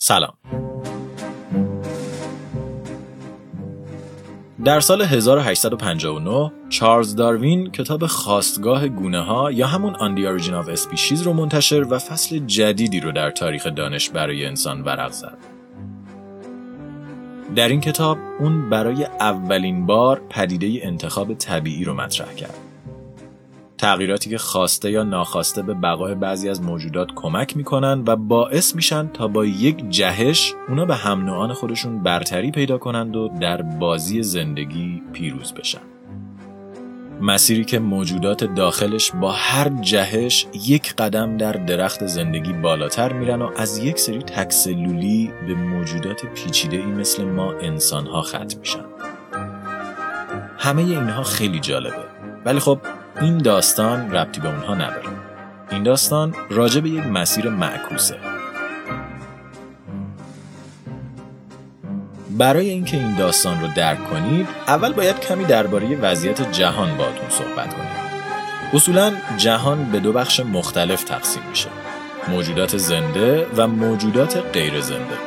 سلام در سال 1859 چارلز داروین کتاب خاستگاه گونه ها یا همون On the Origin of Species رو منتشر و فصل جدیدی رو در تاریخ دانش برای انسان ورق زد. در این کتاب اون برای اولین بار پدیده انتخاب طبیعی رو مطرح کرد. تغییراتی که خواسته یا ناخواسته به بقای بعضی از موجودات کمک می‌کنن و باعث میشن تا با یک جهش اونا به هم نوعان خودشون برتری پیدا کنند و در بازی زندگی پیروز بشن. مسیری که موجودات داخلش با هر جهش یک قدم در درخت زندگی بالاتر میرن و از یک سری تکسلولی به موجودات پیچیده ای مثل ما انسان ها ختم میشن. همه اینها خیلی جالبه ولی خب این داستان ربطی به اونها نداره. این داستان راجع به یک مسیر معکوسه. برای اینکه این داستان رو درک کنید اول باید کمی درباره وضعیت جهان باهاتون صحبت کنیم. اصولا جهان به دو بخش مختلف تقسیم میشه. موجودات زنده و موجودات غیر زنده.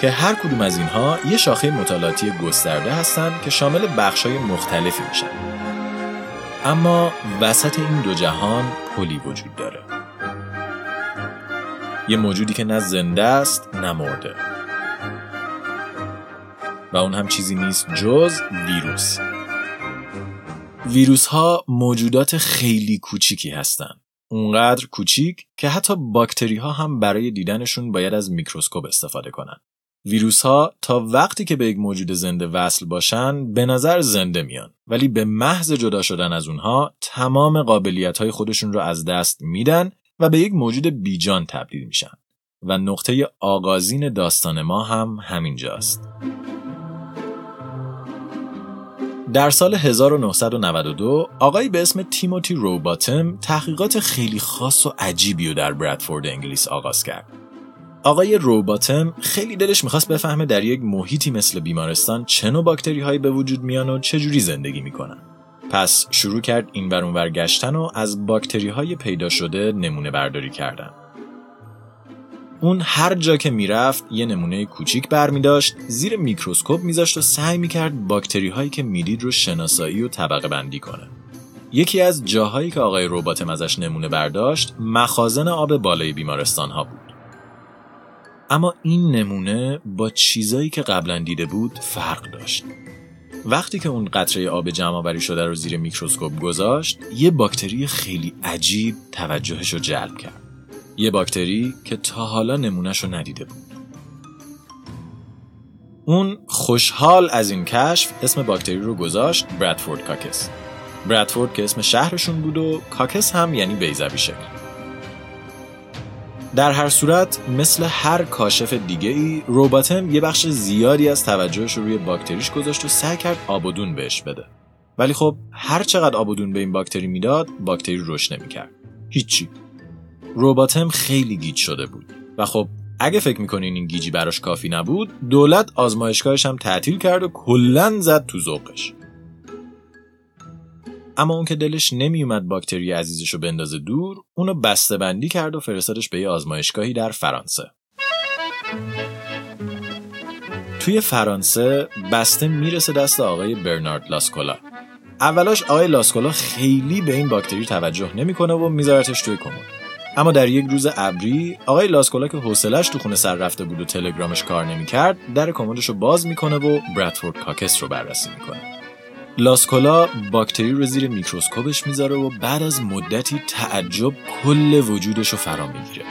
که هر کدوم از اینها یه شاخه مطالعاتی گسترده هستند که شامل بخش‌های مختلفی میشن. اما وسط این دو جهان پلی وجود داره. یه موجودی که نه زنده است نه مرده. و اون هم چیزی نیست جز ویروس. ویروس ها موجودات خیلی کوچیکی هستند اونقدر کوچیک که حتی باکتری ها هم برای دیدنشون باید از میکروسکوپ استفاده کنن. ویروس ها تا وقتی که به یک موجود زنده وصل باشن به نظر زنده میان ولی به محض جدا شدن از اونها تمام قابلیت های خودشون رو از دست میدن و به یک موجود بیجان تبدیل میشن و نقطه آغازین داستان ما هم همینجاست. در سال 1992 آقایی به اسم تیموتی روباتم تحقیقات خیلی خاص و عجیبی رو در برادفورد انگلیس آغاز کرد. آقای روباتم خیلی دلش می‌خواست بفهمه در یک محیطی مثل بیمارستان چه نوع باکتری هایی به وجود میان و چجوری زندگی می‌کنن. پس شروع کرد این بر اونور گشتن و از باکتری های پیدا شده نمونه برداری کردن. اون هر جا که می‌رفت یه نمونه کوچیک برمیداشت زیر میکروسکوپ میذاشت و سعی می‌کرد باکتری هایی که می‌دید رو شناسایی و طبقه بندی کنه. یکی از جاهایی که آقای روباتم ازش نمونه برداشت مخازن آب بالای بیمارستان ها بود. اما این نمونه با چیزایی که قبلا دیده بود فرق داشت. وقتی که اون قطره آب جمع آوری شده رو زیر میکروسکوپ گذاشت، یه باکتری خیلی عجیب توجهش رو جلب کرد. یه باکتری که تا حالا نمونهش رو ندیده بود. اون خوشحال از این کشف اسم باکتری رو گذاشت برادفورد کاکس. برادفورد که اسم شهرشون بود و کاکس هم یعنی بیضوی شکل. در هر صورت مثل هر کاشف دیگه ای روباتم یه بخش زیادی از توجهش رو روی باکتریش گذاشت و سعی کرد آب و دون بهش بده. ولی خب هر چقدر آبودون به این باکتری می‌داد باکتری رشد نمی‌کرد. هیچی. روباتم خیلی گیج شده بود. و خب اگه فکر می‌کنین این گیجی براش کافی نبود دولت آزمایشگاهش هم تعطیل کرد و کلا زد تو ذوقش. اما اون که دلش نمیومد باکتری عزیزش رو بندازه دور اونو بسته بندی کرد و فرستادش به یه آزمایشگاهی در فرانسه. توی فرانسه بسته می‌رسه دست آقای برنارد لاسکولا. اولاش آقای لاسکولا خیلی به این باکتری توجه نمی‌کنه و میذارتش توی کمد اما در یک روز ابری آقای لاسکولا که حوصلش تو خونه سر رفته بود و تلگرامش کار نمی‌کرد در کمدش رو باز می‌کنه و برادفورد کاکس رو بررسی می‌کنه. لاسکولا باکتری رو زیر میکروسکوپش می‌ذاره و بعد از مدتی تعجب کل وجودش رو فرا می‌گیره.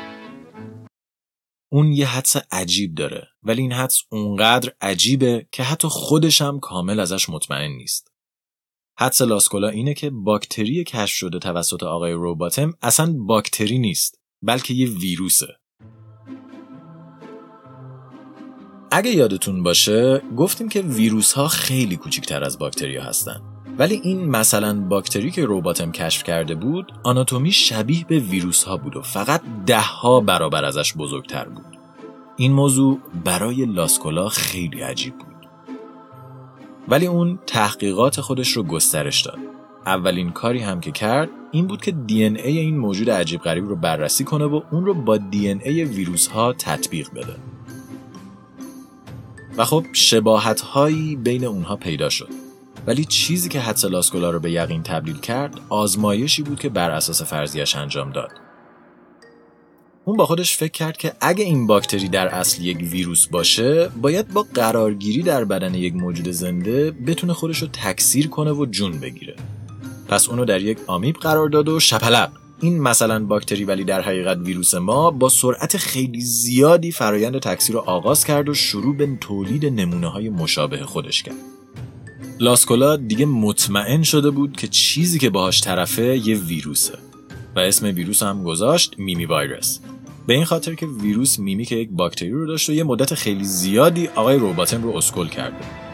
اون یه حدس عجیب داره ولی این حدس اونقدر عجیبه که حتی خودش هم کامل ازش مطمئن نیست. حدس لاسکولا اینه که باکتری کشف شده توسط آقای روباتم اصلا باکتری نیست بلکه یه ویروسه. اگه یادتون باشه گفتیم که ویروس ها خیلی کوچکتر از باکتری ها هستن. ولی این مثلا باکتری که روباتم کشف کرده بود آناتومی شبیه به ویروس ها بود و فقط ده ها برابر ازش بزرگتر بود. این موضوع برای لاسکولا خیلی عجیب بود. ولی اون تحقیقات خودش رو گسترش داد. اولین کاری هم که کرد این بود که دی ای این موجود عجیب غریب رو بررسی کنه و اون رو با دی ای ویروس ها تطبیق بده. و خب شباهت هایی بین اونها پیدا شد. ولی چیزی که حدس لاسکولا رو به یقین تبدیل کرد آزمایشی بود که بر اساس فرضیش انجام داد. اون با خودش فکر کرد که اگه این باکتری در اصل یک ویروس باشه باید با قرارگیری در بدن یک موجود زنده بتونه خودش رو تکثیر کنه و جون بگیره. پس اونو در یک آمیب قرار داد و شپلق. این مثلا باکتری ولی در حقیقت ویروس ما با سرعت خیلی زیادی فرایند تکثیر رو آغاز کرد و شروع به تولید نمونه های مشابه خودش کرد. لاسکولا دیگه مطمئن شده بود که چیزی که باهاش طرفه یه ویروسه و اسم ویروس هم گذاشت میمی وایرس. به این خاطر که ویروس میمی که یک باکتری رو داشت و یه مدت خیلی زیادی آقای روباتم رو اسکل کرده.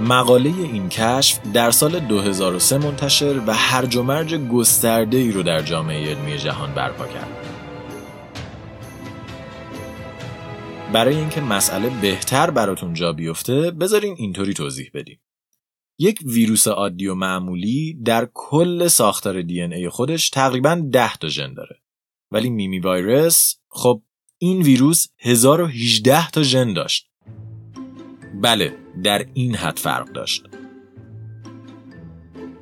مقاله این کشف در سال 2003 منتشر و هرج و مرج گسترده ای رو در جامعه علمی جهان برپا کرد. برای اینکه مسئله بهتر براتون جا بیفته بذارین اینطوری توضیح بدیم. یک ویروس عادی و معمولی در کل ساختار دی ای خودش تقریبا 10 تا ژن داره. ولی میمی وایرس خب این ویروس 1018 تا ژن داشت. بله در این حد فرق داشت.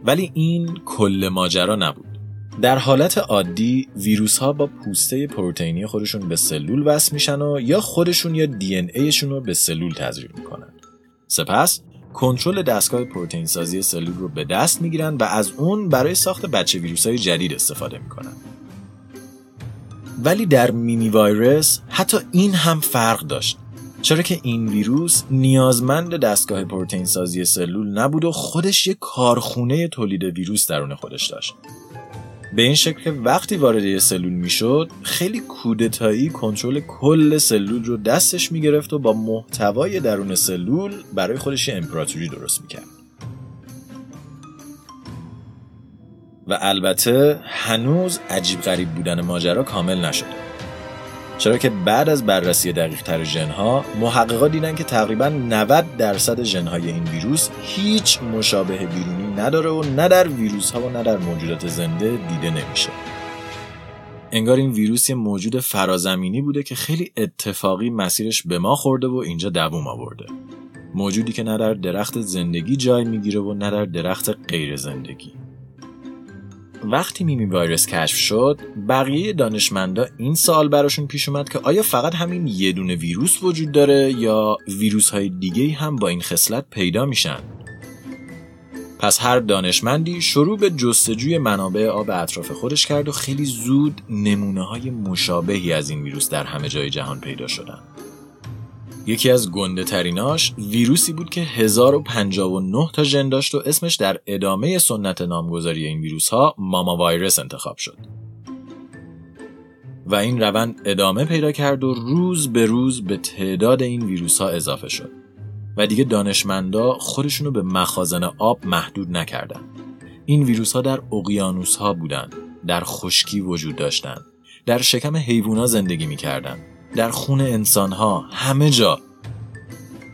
ولی این کل ماجرا نبود. در حالت عادی ویروس ها با پوسته پروتئینی خودشون به سلول وصل میشن و یا خودشون یا دی ان ایشون رو به سلول تزریق می‌کنن. سپس کنترل دستگاه پروتئین سازی سلول رو به دست می‌گیرن و از اون برای ساخت بچه ویروس های جدید استفاده می‌کنن. ولی در مینی وایرس حتی این هم فرق داشت. چرا که این ویروس نیازمند دستگاه پروتئین سازی سلول نبود و خودش یک کارخونه تولید ویروس درون خودش داشت. به این شکل که وقتی وارد یه سلول می‌شد خیلی کودتایی کنترل کل سلول رو دستش می‌گرفت و با محتوای درون سلول برای خودش امپراتوری درست می‌کرد. و البته هنوز عجیب غریب بودن ماجرا کامل نشده چرا که بعد از بررسی دقیق تر ژنها محققا دیدن که تقریبا 90 درصد ژنهای این ویروس هیچ مشابه بیرونی نداره و نه در ویروس ها و نه در موجودات زنده دیده نمیشه. انگار این ویروس یه موجود فرازمینی بوده که خیلی اتفاقی مسیرش به ما خورده و اینجا دووم آورده. موجودی که نه در درخت زندگی جای می‌گیره و نه در درخت غیر زندگی. وقتی میمی وایرس کشف شد بقیه دانشمندا این سوال براشون پیش اومد که آیا فقط همین یه دونه ویروس وجود داره یا ویروس های دیگه هم با این خصلت پیدا میشن؟ پس هر دانشمندی شروع به جستجوی منابع آب اطراف خودش کرد و خیلی زود نمونه های مشابهی از این ویروس در همه جای جهان پیدا شدن. یکی از گنده تریناش ویروسی بود که 1059 تا ژن داشت و اسمش در ادامه سنت نامگذاری این ویروس ها ماما وایرس انتخاب شد. و این روند ادامه پیدا کرد و روز به روز به تعداد این ویروس ها اضافه شد. و دیگه دانشمندا خودشونو به مخازن آب محدود نکردن. این ویروس ها در اقیانوس ها بودن، در خشکی وجود داشتند، در شکم حیوونا زندگی می‌کردند در خون انسان ها همه جا.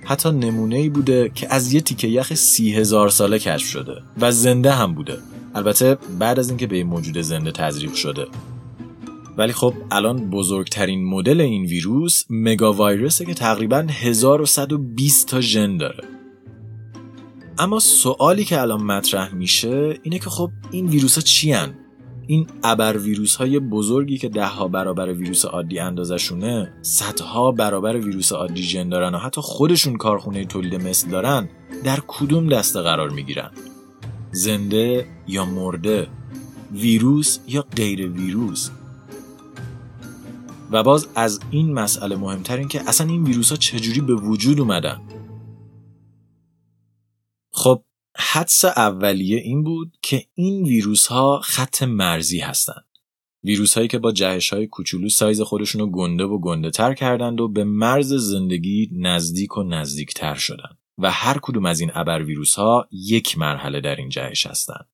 حتی نمونه ای بوده که از یه تیکه یخ سی هزار ساله کشف شده و زنده هم بوده. البته بعد از اینکه به این موجود زنده تزریق شده. ولی خب الان بزرگترین مدل این ویروس مگا وایرسه که تقریبا 1120 تا ژن داره. اما سوالی که الان مطرح میشه اینه که خب این ویروس ها چی این ابر ویروس های بزرگی که ده ها برابر ویروس عادی اندازشونه صدها برابر ویروس عادی ژن دارن و حتی خودشون کارخونه تولید مثل دارن در کدوم دسته قرار می‌گیرن؟ زنده یا مرده؟ ویروس یا غیر ویروس؟ و باز از این مسئله مهمتر این که اصلا این ویروس ها چجوری به وجود اومدن؟ حدس اولیه این بود که این ویروس ها خط مرزی هستند. ویروس هایی که با جهش های کوچولو سایز خودشون رو گنده و گنده تر کردند و به مرز زندگی نزدیک و نزدیک تر شدند و هر کدوم از این ابر ویروس ها یک مرحله در این جهش هستند.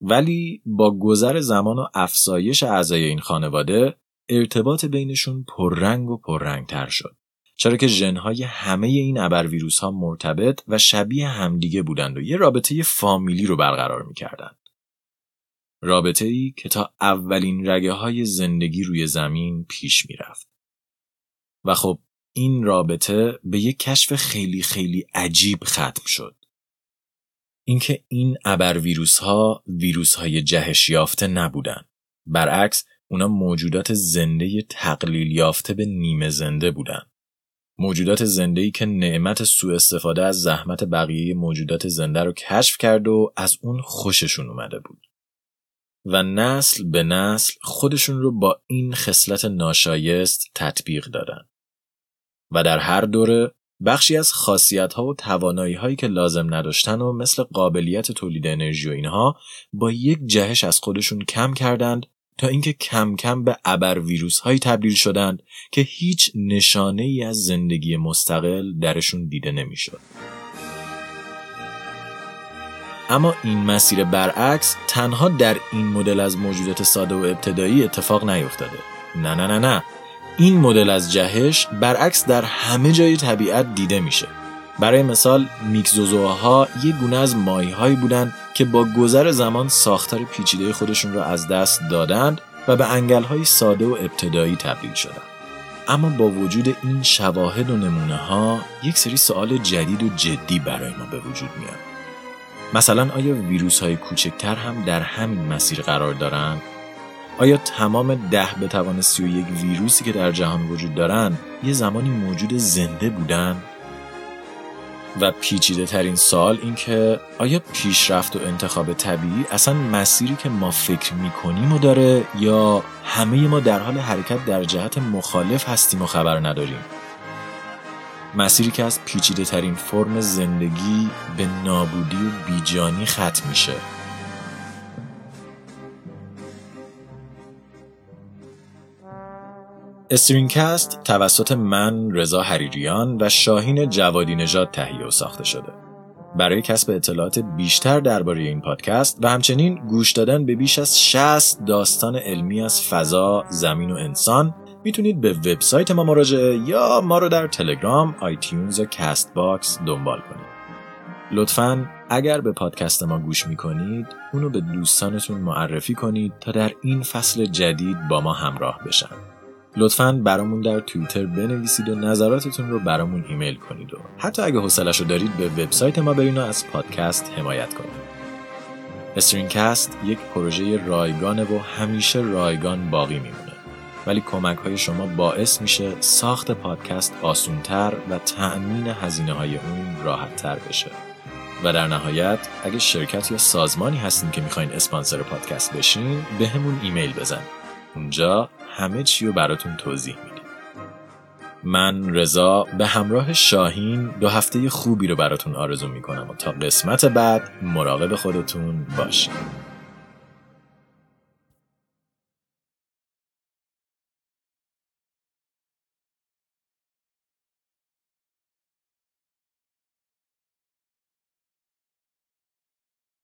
ولی با گذر زمان و افزایش اعضای این خانواده ارتباط بینشون پررنگ و پررنگ تر شد. چرا که ژنهای همه این ابر ویروس ها مرتبط و شبیه همدیگه بودند و یه رابطه فامیلی رو برقرار می‌کردند. رابطه ای که تا اولین رگه های زندگی روی زمین پیش می‌رفت. و خب این رابطه به یک کشف خیلی خیلی عجیب ختم شد. اینکه این ابر ویروس ها ویروس های جهش یافته نبودن. برعکس اونا موجودات زنده تقلیل یافته به نیمه زنده بودن. موجودات زنده ای که نعمت سوء استفاده از زحمت بقیه موجودات زنده رو کشف کرد و از اون خوششون اومده بود. و نسل به نسل خودشون رو با این خصلت ناشایست تطبیق دادن. و در هر دوره بخشی از خاصیت ها و توانایی هایی که لازم نداشتن و مثل قابلیت تولید انرژی و اینها با یک جهش از خودشون کم کردند تا اینکه کم کم به ابر ویروس هایی تبدیل شدند که هیچ نشانه ای از زندگی مستقل درشون دیده نمی‌شد. اما این مسیر برعکس تنها در این مدل از موجودات ساده و ابتدایی اتفاق نیفتاده. نه نه نه نه این مدل از جهش برعکس در همه جای طبیعت دیده میشه. برای مثال میکزوزوها یک گونه از ماهی هایی بودند که با گذر زمان ساختار پیچیده خودشون را از دست دادند و به انگل های ساده و ابتدایی تبدیل شدند. اما با وجود این شواهد و نمونه ها یک سری سوال جدید و جدی برای ما به وجود میاد. مثلا آیا ویروس های کوچکتر هم در همین مسیر قرار دارند آیا تمام ده به توان سی و یک ویروسی که در جهان وجود دارند یه زمانی موجود زنده بودن؟ و پیچیده ترین سال این که آیا پیشرفت و انتخاب طبیعی اصلا مسیری که ما فکر می‌کنیم و داره یا همه ما در حال حرکت در جهت مخالف هستیم و خبر نداریم؟ مسیری که از پیچیده ترین فرم زندگی به نابودی و بیجانی ختم میشه. استرینگ کست توسط من رضا حریریان و شاهین جوادی نژاد تهیه و ساخته شده. برای کسب اطلاعات بیشتر درباره این پادکست و همچنین گوش دادن به بیش از 60 داستان علمی از فضا، زمین و انسان می‌تونید به وبسایت ما مراجعه یا ما رو در تلگرام، آیتیونز یا کست باکس دنبال کنید. لطفا اگر به پادکست ما گوش می‌کنید اونو به دوستانتون معرفی کنید تا در این فصل جدید با ما همراه بشن. لطفا برامون در توییتر بنویسید و نظراتتون رو برامون ایمیل کنید و حتی اگه حوصلش رو دارید به وبسایت ما برین و از پادکست حمایت کنید. استرینکست یک پروژه رایگانه و همیشه رایگان باقی میمونه. ولی کمک های شما باعث میشه ساخت پادکست آسونتر و تأمین هزینه های اون راحت تر بشه. و در نهایت اگه شرکت یا سازمانی هستین که می‌خواین اسپانسر پادکست بشین به همون ایمیل بزن. اونجا همه چی رو براتون توضیح میدیم. من رضا به همراه شاهین دو هفته خوبی رو براتون آرزو می‌کنم و تا قسمت بعد مراقب خودتون باشید